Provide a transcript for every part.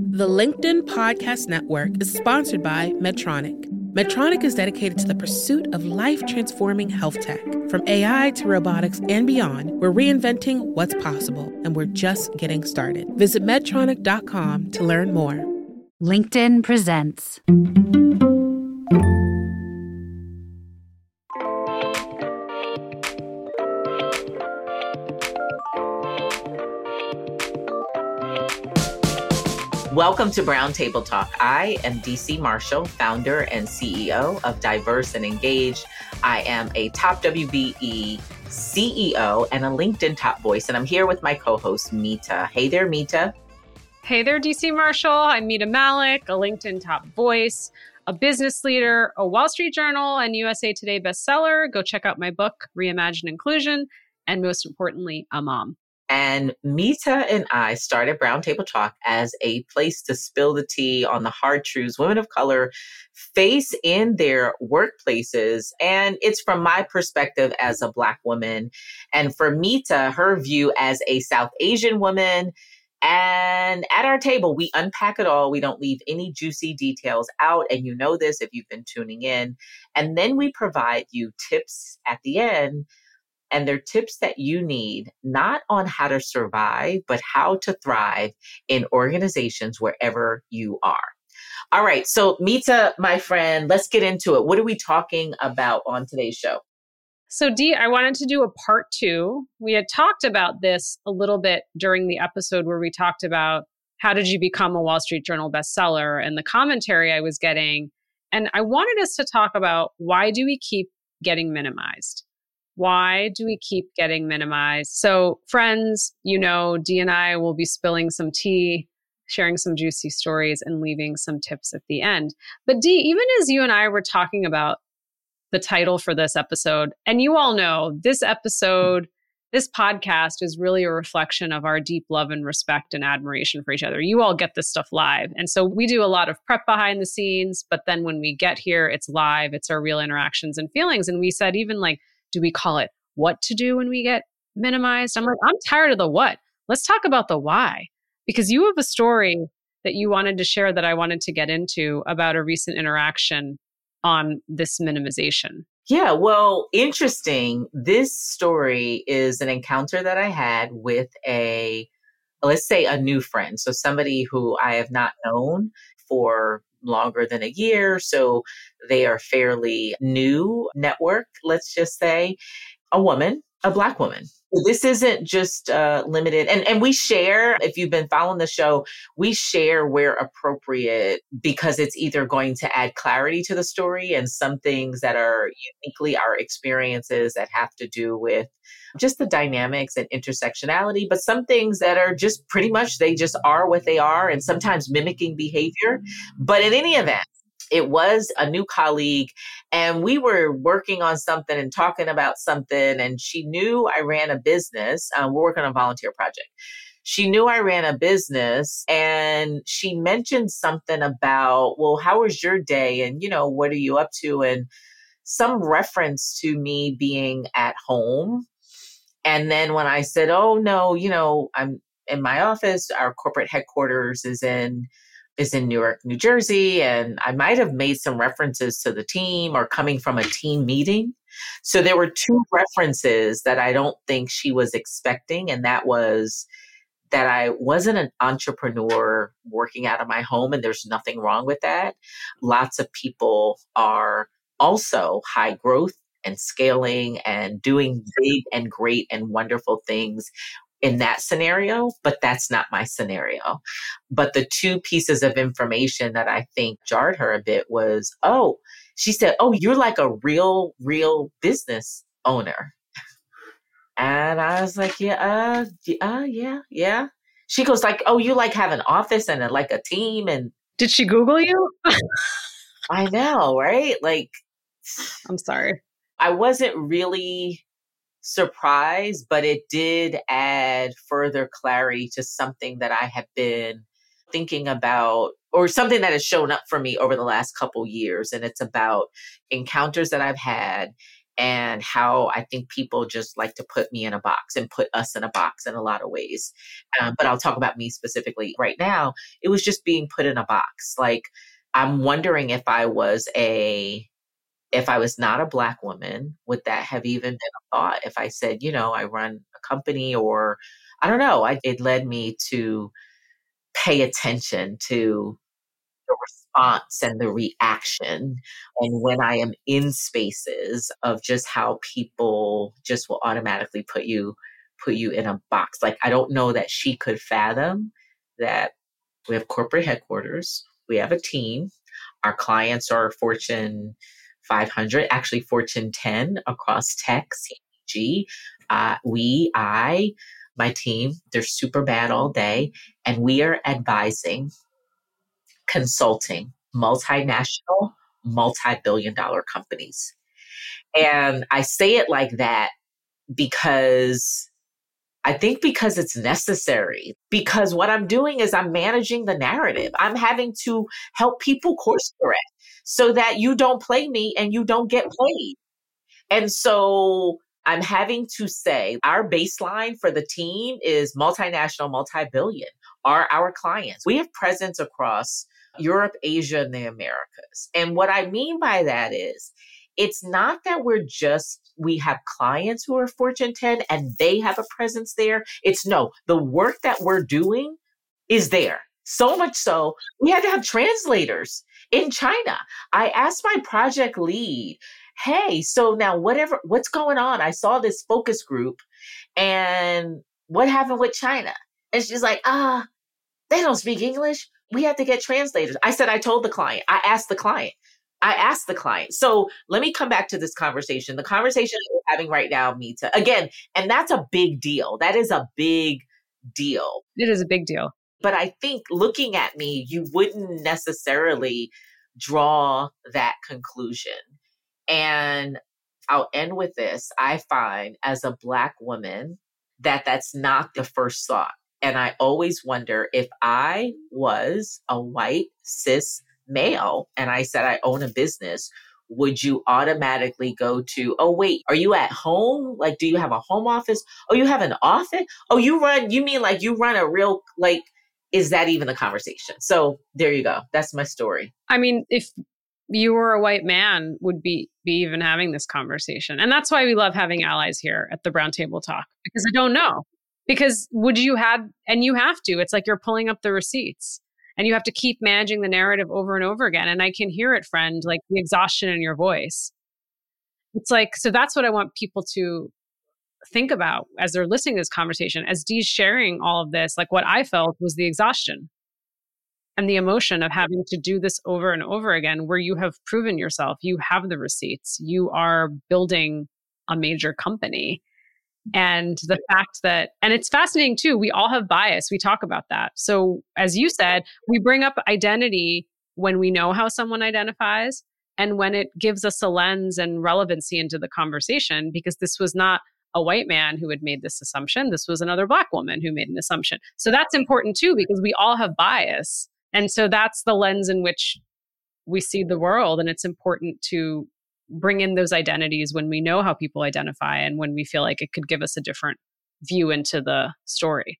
The LinkedIn Podcast Network is sponsored by Medtronic. Medtronic is dedicated to the pursuit of life transforming health tech. From AI to robotics and beyond, we're reinventing what's possible, and we're just getting started. Visit Medtronic.com to learn more. LinkedIn presents. Welcome to Brown Table Talk. I am Dee C. Marshall, founder and CEO of Diverse and Engaged. I am a top WBE CEO and a LinkedIn top voice, and I'm here with my co-host Mita. Hey there, Mita. Hey there, Dee C. Marshall. I'm Mita Mallick, a LinkedIn top voice, a business leader, a Wall Street Journal and USA Today bestseller. Go check out my book, Reimagine Inclusion, and most importantly, a mom. And Mita and I started Brown Table Talk as a place to spill the tea on the hard truths women of color face in their workplaces. And it's from my perspective as a Black woman. And for Mita, her view as a South Asian woman. And at our table, we unpack it all. We don't leave any juicy details out. And you know this if you've been tuning in. And then we provide you tips at the end and they're tips that you need not on how to survive, but how to thrive in organizations wherever you are. All right. So, Mita, my friend, let's get into it. What are we talking about on today's show? So, Dee, I wanted to do a part two. We had talked about this a little bit during the episode where we talked about how did you become a Wall Street Journal bestseller and the commentary I was getting. And I wanted us to talk about why do we keep getting minimized? Why do we keep getting minimized? So, friends, you know, Dee and I will be spilling some tea, sharing some juicy stories, and leaving some tips at the end. But, Dee, even as you and I were talking about the title for this episode, and you all know this episode, this podcast is really a reflection of our deep love and respect and admiration for each other. You all get this stuff live. And so we do a lot of prep behind the scenes, but then when we get here, it's live, it's our real interactions and feelings. And we said, even like, do we call it what to do when we get minimized? I'm like, I'm tired of the what. Let's talk about the why. Because you have a story that you wanted to share that I wanted to get into about a recent interaction on this minimization. Yeah, well, interesting. This story is an encounter that I had with a, let's say, a new friend. So somebody who I have not known for longer than a year. So they are fairly new network, let's just say. A woman, a Black woman. This isn't just uh, limited, and, and we share, if you've been following the show, we share where appropriate because it's either going to add clarity to the story and some things that are uniquely our experiences that have to do with just the dynamics and intersectionality, but some things that are just pretty much they just are what they are and sometimes mimicking behavior. But in any event, it was a new colleague and we were working on something and talking about something and she knew i ran a business um, we're working on a volunteer project. She knew i ran a business and she mentioned something about well how was your day? And you know what are you up to? And some reference to me being at home. And then when I said, "Oh no, you know, I'm in my office. Our corporate headquarters is in is in Newark, New Jersey, and I might have made some references to the team or coming from a team meeting. So there were two references that I don't think she was expecting, and that was that I wasn't an entrepreneur working out of my home, and there's nothing wrong with that. Lots of people are also high growth and scaling and doing big and great and wonderful things in that scenario, but that's not my scenario. But the two pieces of information that I think jarred her a bit was, oh, she said, oh, you're like a real, real business owner. And I was like, yeah, uh, uh, yeah, yeah. She goes like, oh, you like have an office and a, like a team and. Did she Google you? I know, right? Like, I'm sorry. I wasn't really surprised, but it did add further clarity to something that I have been thinking about or something that has shown up for me over the last couple years and it's about encounters that I've had and how I think people just like to put me in a box and put us in a box in a lot of ways. Um, but I'll talk about me specifically right now. It was just being put in a box. Like, I'm wondering if I was a if I was not a black woman, would that have even been a thought? If I said, you know, I run a company or I don't know, I, it led me to pay attention to the response and the reaction. And when I am in spaces of just how people just will automatically put you put you in a box. Like I don't know that she could fathom that we have corporate headquarters, we have a team, our clients are Fortune 500, actually Fortune 10 across tech, CPG. Uh, we, I, my team, they're super bad all day, and we are advising, consulting multinational, multi billion dollar companies. And I say it like that because I think because it's necessary. Because what I'm doing is I'm managing the narrative. I'm having to help people course correct so that you don't play me and you don't get played. And so I'm having to say our baseline for the team is multinational, multi billion are our clients. We have presence across Europe, Asia, and the Americas. And what I mean by that is it's not that we're just we have clients who are Fortune 10 and they have a presence there. It's no, the work that we're doing is there. So much so, we had to have translators in China. I asked my project lead, hey, so now whatever, what's going on? I saw this focus group and what happened with China? And she's like, ah, they don't speak English. We have to get translators. I said, I told the client, I asked the client, I asked the client. So let me come back to this conversation. The conversation that we're having right now, Mita, again, and that's a big deal. That is a big deal. It is a big deal. But I think looking at me, you wouldn't necessarily draw that conclusion. And I'll end with this. I find as a Black woman that that's not the first thought. And I always wonder if I was a white cis male and I said I own a business, would you automatically go to, oh, wait, are you at home? Like, do you have a home office? Oh, you have an office? Oh, you run, you mean like you run a real, like, is that even the conversation? So there you go. That's my story. I mean, if you were a white man would be be even having this conversation. And that's why we love having allies here at the brown table talk because I don't know. Because would you had and you have to. It's like you're pulling up the receipts and you have to keep managing the narrative over and over again and I can hear it friend like the exhaustion in your voice. It's like so that's what I want people to think about as they're listening to this conversation, as Dee's sharing all of this, like what I felt was the exhaustion and the emotion of having to do this over and over again, where you have proven yourself, you have the receipts, you are building a major company. And the fact that, and it's fascinating too, we all have bias. We talk about that. So, as you said, we bring up identity when we know how someone identifies and when it gives us a lens and relevancy into the conversation, because this was not a white man who had made this assumption. This was another black woman who made an assumption. So that's important too, because we all have bias. And so that's the lens in which we see the world. And it's important to bring in those identities when we know how people identify and when we feel like it could give us a different view into the story.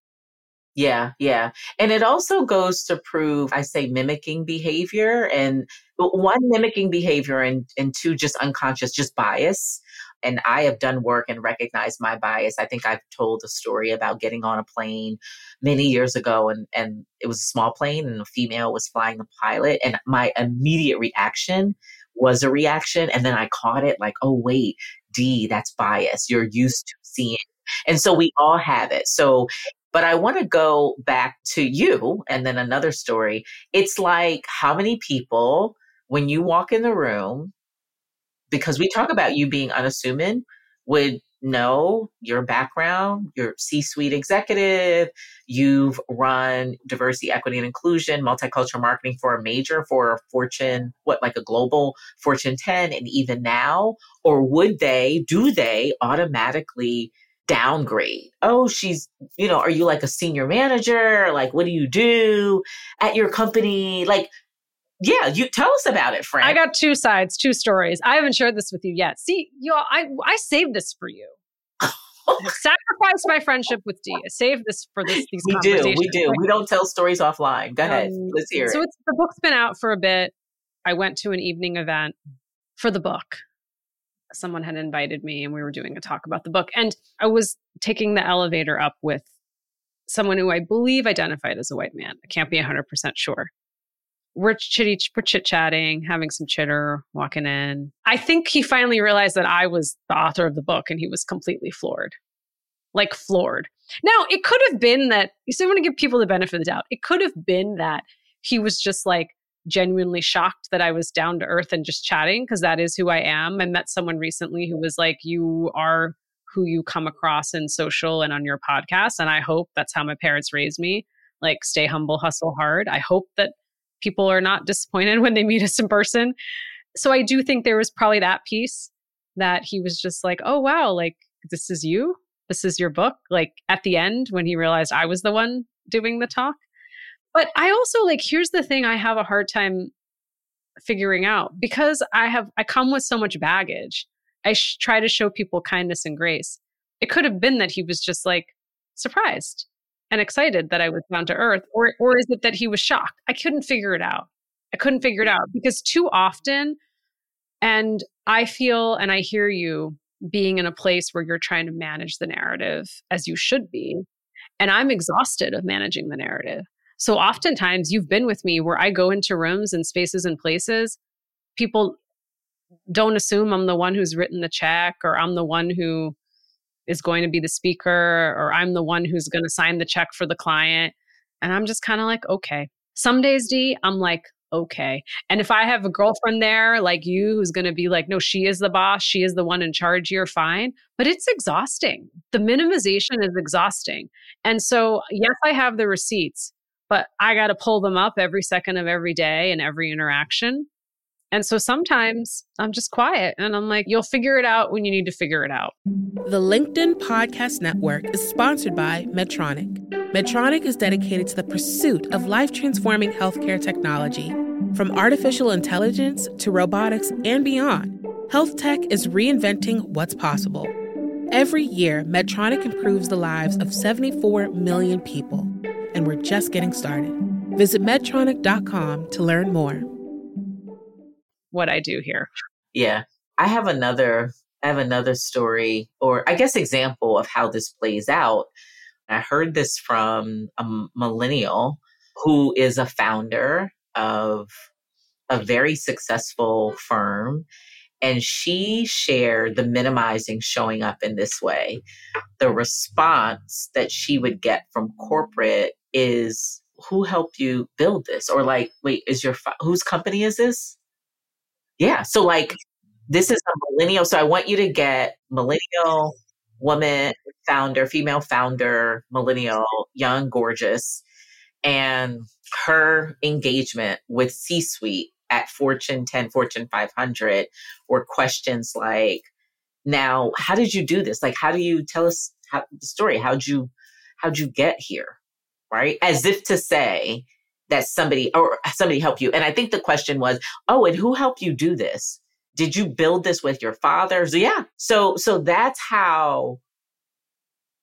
Yeah, yeah. And it also goes to prove, I say, mimicking behavior and one, mimicking behavior and, and two, just unconscious, just bias and I have done work and recognized my bias. I think I've told a story about getting on a plane many years ago and, and it was a small plane and a female was flying the pilot. And my immediate reaction was a reaction. And then I caught it like, oh, wait, Dee, that's bias. You're used to seeing. And so we all have it. So but I want to go back to you and then another story. It's like how many people, when you walk in the room, because we talk about you being unassuming, would know your background, your C suite executive, you've run diversity, equity, and inclusion, multicultural marketing for a major, for a Fortune, what, like a global Fortune 10, and even now? Or would they, do they automatically? downgrade. Oh, she's, you know, are you like a senior manager? Like, what do you do at your company? Like, yeah, you tell us about it, Fran. I got two sides, two stories. I haven't shared this with you yet. See, y'all, I I saved this for you. sacrificed my friendship with Dee. I saved this for this. These we do, we do. We don't tell stories offline. Go ahead, um, let's hear so it. So the book's been out for a bit. I went to an evening event for the book. Someone had invited me, and we were doing a talk about the book. And I was taking the elevator up with someone who I believe identified as a white man. I can't be 100% sure. We're chitty, chit chatting, having some chitter, walking in. I think he finally realized that I was the author of the book and he was completely floored. Like floored. Now, it could have been that, you I want to give people the benefit of the doubt. It could have been that he was just like genuinely shocked that I was down to earth and just chatting because that is who I am. I met someone recently who was like, You are who you come across in social and on your podcast. And I hope that's how my parents raised me like, stay humble, hustle hard. I hope that people are not disappointed when they meet us in person. So I do think there was probably that piece that he was just like, oh, wow, like, this is you. This is your book. Like at the end, when he realized I was the one doing the talk. But I also like, here's the thing I have a hard time figuring out because I have, I come with so much baggage. I sh- try to show people kindness and grace. It could have been that he was just like surprised and excited that I was down to earth, or or is it that he was shocked? I couldn't figure it out. I couldn't figure it mm. out because too often, and I feel and I hear you being in a place where you're trying to manage the narrative as you should be, and I'm exhausted of managing the narrative. So oftentimes you've been with me where I go into rooms and spaces and places, people don't assume I'm the one who's written the check or I'm the one who is going to be the speaker or I'm the one who's going to sign the check for the client. And I'm just kind of like, okay. Some days, Dee, I'm like, okay. And if I have a girlfriend there like you who's going to be like, no, she is the boss, she is the one in charge, you're fine. But it's exhausting. The minimization is exhausting. And so, yes, I have the receipts, but I got to pull them up every second of every day and every interaction. And so sometimes I'm just quiet and I'm like, you'll figure it out when you need to figure it out. The LinkedIn Podcast Network is sponsored by Medtronic. Medtronic is dedicated to the pursuit of life transforming healthcare technology. From artificial intelligence to robotics and beyond, health tech is reinventing what's possible. Every year, Medtronic improves the lives of 74 million people, and we're just getting started. Visit Medtronic.com to learn more what I do here. Yeah. I have another I have another story or I guess example of how this plays out. I heard this from a millennial who is a founder of a very successful firm and she shared the minimizing showing up in this way. The response that she would get from corporate is who helped you build this or like wait is your whose company is this yeah. So like this is a millennial. So I want you to get millennial woman founder, female founder, millennial, young, gorgeous, and her engagement with C suite at Fortune 10, Fortune 500 were questions like, now, how did you do this? Like, how do you tell us how, the story? How'd you, how'd you get here? Right. As if to say, that somebody or somebody helped you. And I think the question was, oh, and who helped you do this? Did you build this with your father? So, yeah. So so that's how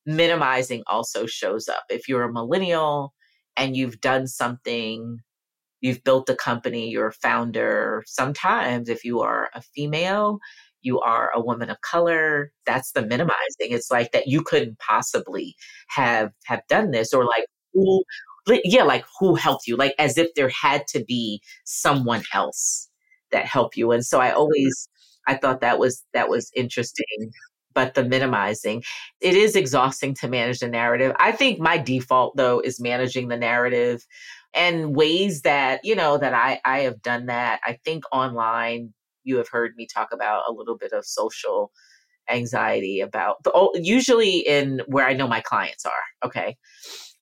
minimizing also shows up. If you're a millennial and you've done something, you've built a company, you're a founder. Sometimes if you are a female, you are a woman of color, that's the minimizing. It's like that you couldn't possibly have have done this or like who yeah, like who helped you? Like as if there had to be someone else that helped you. And so I always I thought that was that was interesting. But the minimizing, it is exhausting to manage the narrative. I think my default though is managing the narrative and ways that, you know, that I I have done that. I think online you have heard me talk about a little bit of social anxiety about the oh, usually in where I know my clients are. Okay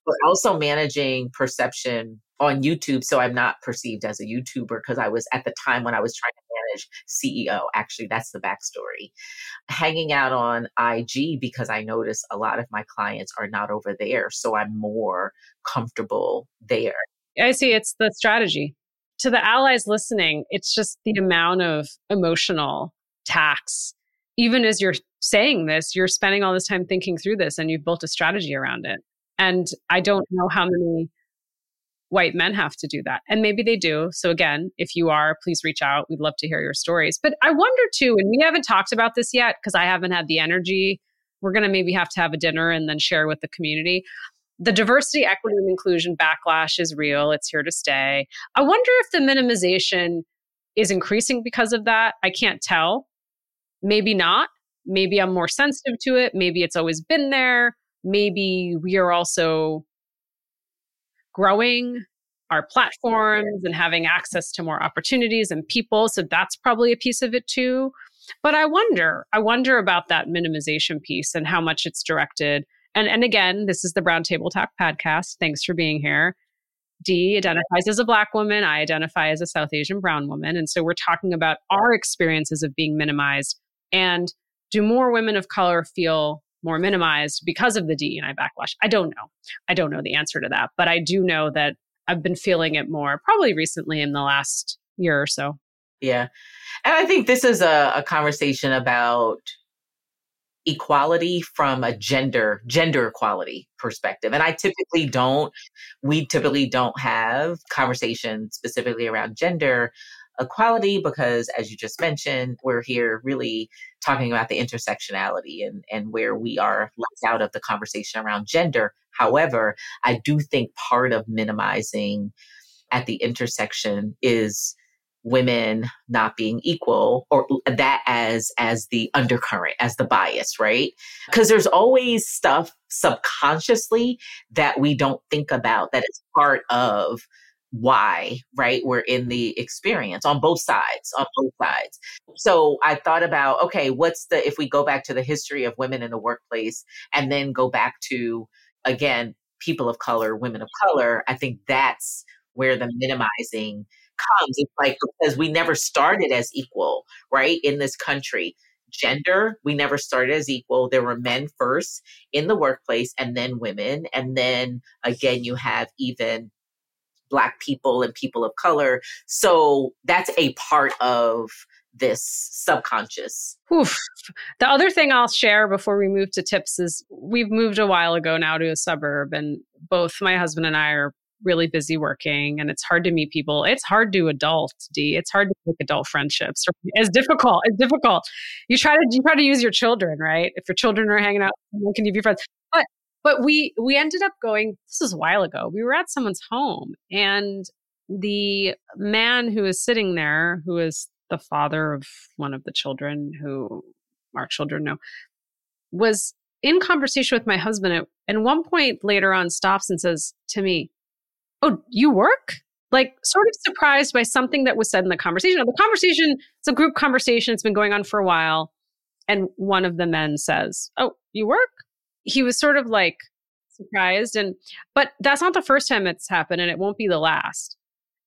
but also managing perception on YouTube so I'm not perceived as a YouTuber because I was at the time when I was trying to manage CEO. Actually, that's the backstory. Hanging out on IG because I notice a lot of my clients are not over there. So I'm more comfortable there. I see it's the strategy. to the allies listening, it's just the amount of emotional tax. Even as you're saying this, you're spending all this time thinking through this and you've built a strategy around it. And I don't know how many white men have to do that. And maybe they do. So, again, if you are, please reach out. We'd love to hear your stories. But I wonder too, and we haven't talked about this yet because I haven't had the energy. We're going to maybe have to have a dinner and then share with the community. The diversity, equity, and inclusion backlash is real. It's here to stay. I wonder if the minimization is increasing because of that. I can't tell. Maybe not. Maybe I'm more sensitive to it. Maybe it's always been there. Maybe we are also growing our platforms and having access to more opportunities and people. So that's probably a piece of it too. But I wonder, I wonder about that minimization piece and how much it's directed. And and again, this is the Brown Table Talk podcast. Thanks for being here. Dee identifies as a black woman. I identify as a South Asian brown woman. And so we're talking about our experiences of being minimized. And do more women of color feel more minimized because of the DEI backlash? I don't know. I don't know the answer to that, but I do know that I've been feeling it more probably recently in the last year or so. Yeah. And I think this is a, a conversation about equality from a gender gender equality perspective and i typically don't we typically don't have conversations specifically around gender equality because as you just mentioned we're here really talking about the intersectionality and, and where we are left out of the conversation around gender. However i do think part of minimizing at the intersection is women not being equal or that as as the undercurrent as the bias right? Because there's always stuff subconsciously that we don't think about that is part of why, right? We're in the experience on both sides, on both sides. So I thought about, okay, what's the, if we go back to the history of women in the workplace and then go back to, again, people of color, women of color, I think that's where the minimizing comes. It's like, because we never started as equal, right? In this country gender. We never started as equal. There were men first in the workplace and then women. And then again, you have even Black people and people of color. So that's a part of this subconscious. Oof. The other thing I'll share before we move to tips is we've moved a while ago now to a suburb, and both my husband and I are really busy working and it's hard to meet people. It's hard to adult, D. It's hard to make adult friendships. It's difficult. It's difficult. You try to you try to use your children, right? If your children are hanging out, can you be friends? But we we ended up going, this is a while ago. We were at someone's home and the man who was sitting there, who is the father of one of the children who our children know, was in conversation with my husband at, and one point later on stops and says to me, Oh, you work? Like, sort of surprised by something that was said in the conversation. Now, the conversation, it's a group conversation, it's been going on for a while. And one of the men says, Oh, you work? He was sort of like surprised and but that's not the first time it's happened and it won't be the last.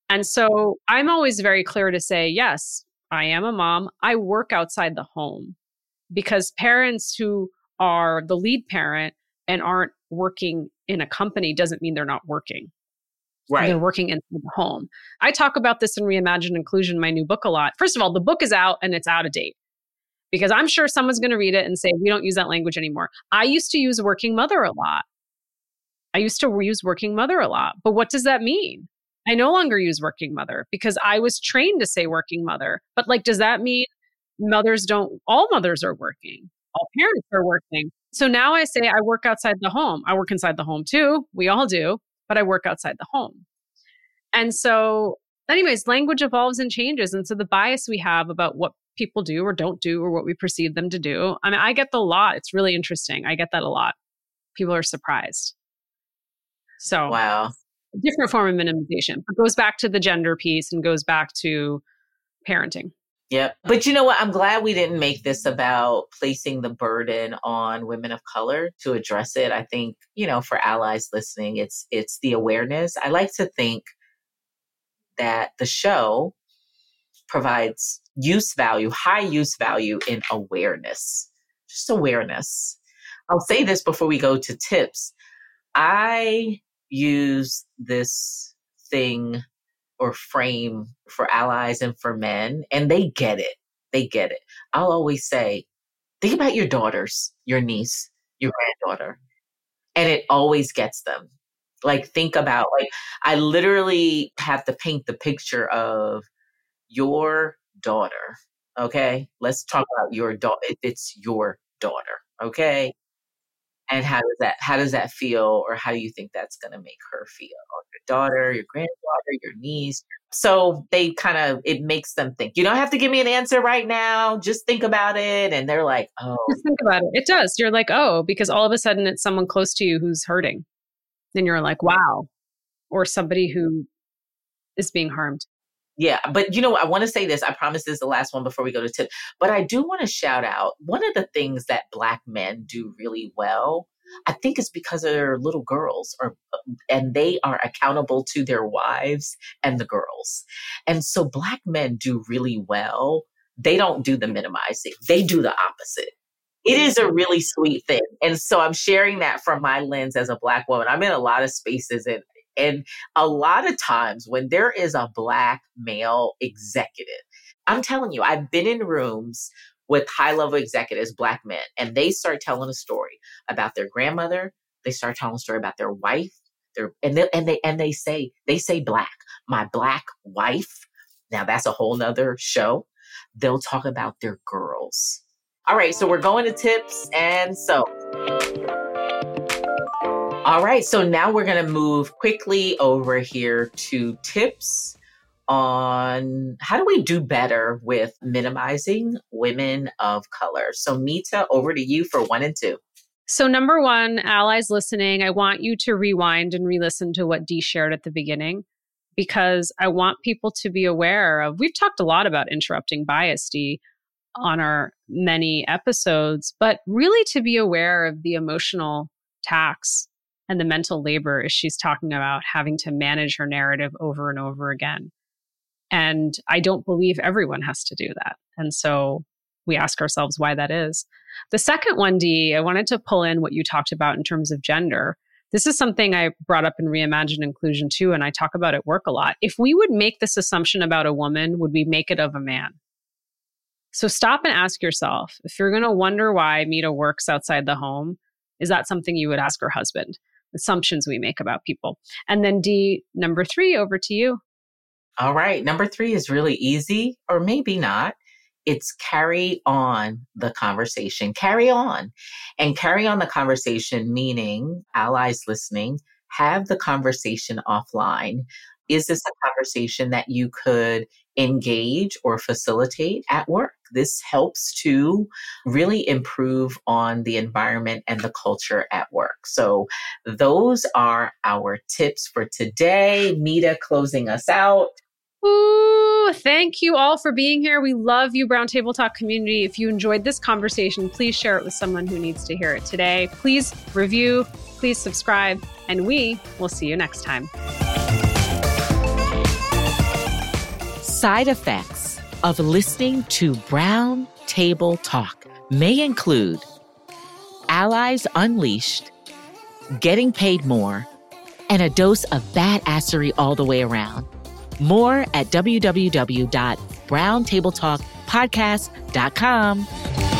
And so i'm always very clear to say yes i am a mom. I work outside the home. Because parents who are the lead parent and aren't working in a company doesn't mean they're not working. Right. They're working in the home. I talk about this in reimagine inclusion my new book a lot. First of all the book is out and it's out of date because I'm sure someone's going to read it and say, we don't use that language anymore. I used to use working mother a lot. I used to use working mother a lot. But what does that mean? I no longer use working mother because I was trained to say working mother. But like, does that mean mothers don't, all mothers are working? All parents are working. So now I say I work outside the home. I work inside the home too. We all do, but I work outside the home. And so, anyways, language evolves and changes. And so the bias we have about what people do or don't do or what we perceive them to do. I mean, I get the lot. It's really interesting. I get that a lot. People are surprised. So, wow. Different form of minimization. It goes back to the gender piece and goes back to parenting. Yep. But you know what? I'm glad we didn't make this about placing the burden on women of color to address it. I think, you know, for allies listening, it's it's the awareness. I like to think that the show provides use value, high use value in awareness, just awareness. I'll say this before we go to tips. I use this thing or frame for allies and for men, and they get it. They get it. I'll always say, think about your daughters, your niece, your granddaughter. And it always gets them. Like, think about, like, I literally have to paint the picture of your daughter. Okay. Let's talk about your daughter. It's your daughter. Okay and how does that how does that feel or how do you think that's to make her feel your daughter your granddaughter your niece so they kind of it makes them think you don't have to give me an answer right now just think about it and they're like oh just think about it it does you're like oh because all of a sudden it's someone close to you who's hurting then you're like wow or somebody who is being harmed yeah, but you know, I want to say this. I promise this is the last one before we go to tip. But I do want to shout out one of the things that Black men do really well. I think it's because they're little girls, or and they are accountable to their wives and the girls, and so Black men do really well. They don't do the minimizing; they do the opposite it is a really sweet thing. And so I'm sharing that from my lens as a black woman. I'm in a lot of spaces and and a lot of times when there is a black male executive, I'm telling you, I've been in rooms with high level executives, black men, and they start telling a story about their grandmother. They start telling a story about their wife. Their, and they, and they and they say they say black, my black wife. Now that's a whole nother show. They'll talk about their girls. All right, so we're oh. going to tips, and so all right, so now we're going to move quickly over here to tips on how do we do better with minimizing women of color. So, Mita, over to you for one and two. So, number one, allies listening, I want you to rewind and re listen to what Dee shared at the beginning because I want people to be aware of. We've talked a lot about interrupting bias, Dee, on our many episodes, but really to be aware of the emotional tax and the mental labor is she's talking about having to manage her narrative over and over again. And I don't believe everyone has to do that. And so we ask ourselves why that is. The second one, Dee, I wanted to pull in what you talked about in terms of gender. This is something I brought up in Reimagine Inclusion too, and I talk about at work a lot. If we would make this assumption about a woman, would we make it of a man? So stop and ask yourself if you're going to wonder why Mita works outside the home, is that something you would ask her husband? Assumptions we make about people. And then Dee, number three, over to you. All right. Number three is really easy, or maybe not. It's carry on the conversation. Carry on. And carry on the conversation, meaning allies listening, have the conversation offline. Is this a conversation that you could engage or facilitate at work? This helps to really improve on the environment and the culture at work. So, those are our tips for today. Mita closing us out. Ooh, thank you all for being here. We love you, Brown Table Talk community. If you enjoyed this conversation, please share it with someone who needs to hear it today. Please review, please subscribe, and we will see you next time. Side effects of listening to Brown Table Talk may include allies unleashed, getting paid more, and a dose of badassery all the way around. More at www.browntabletalkpodcast.com.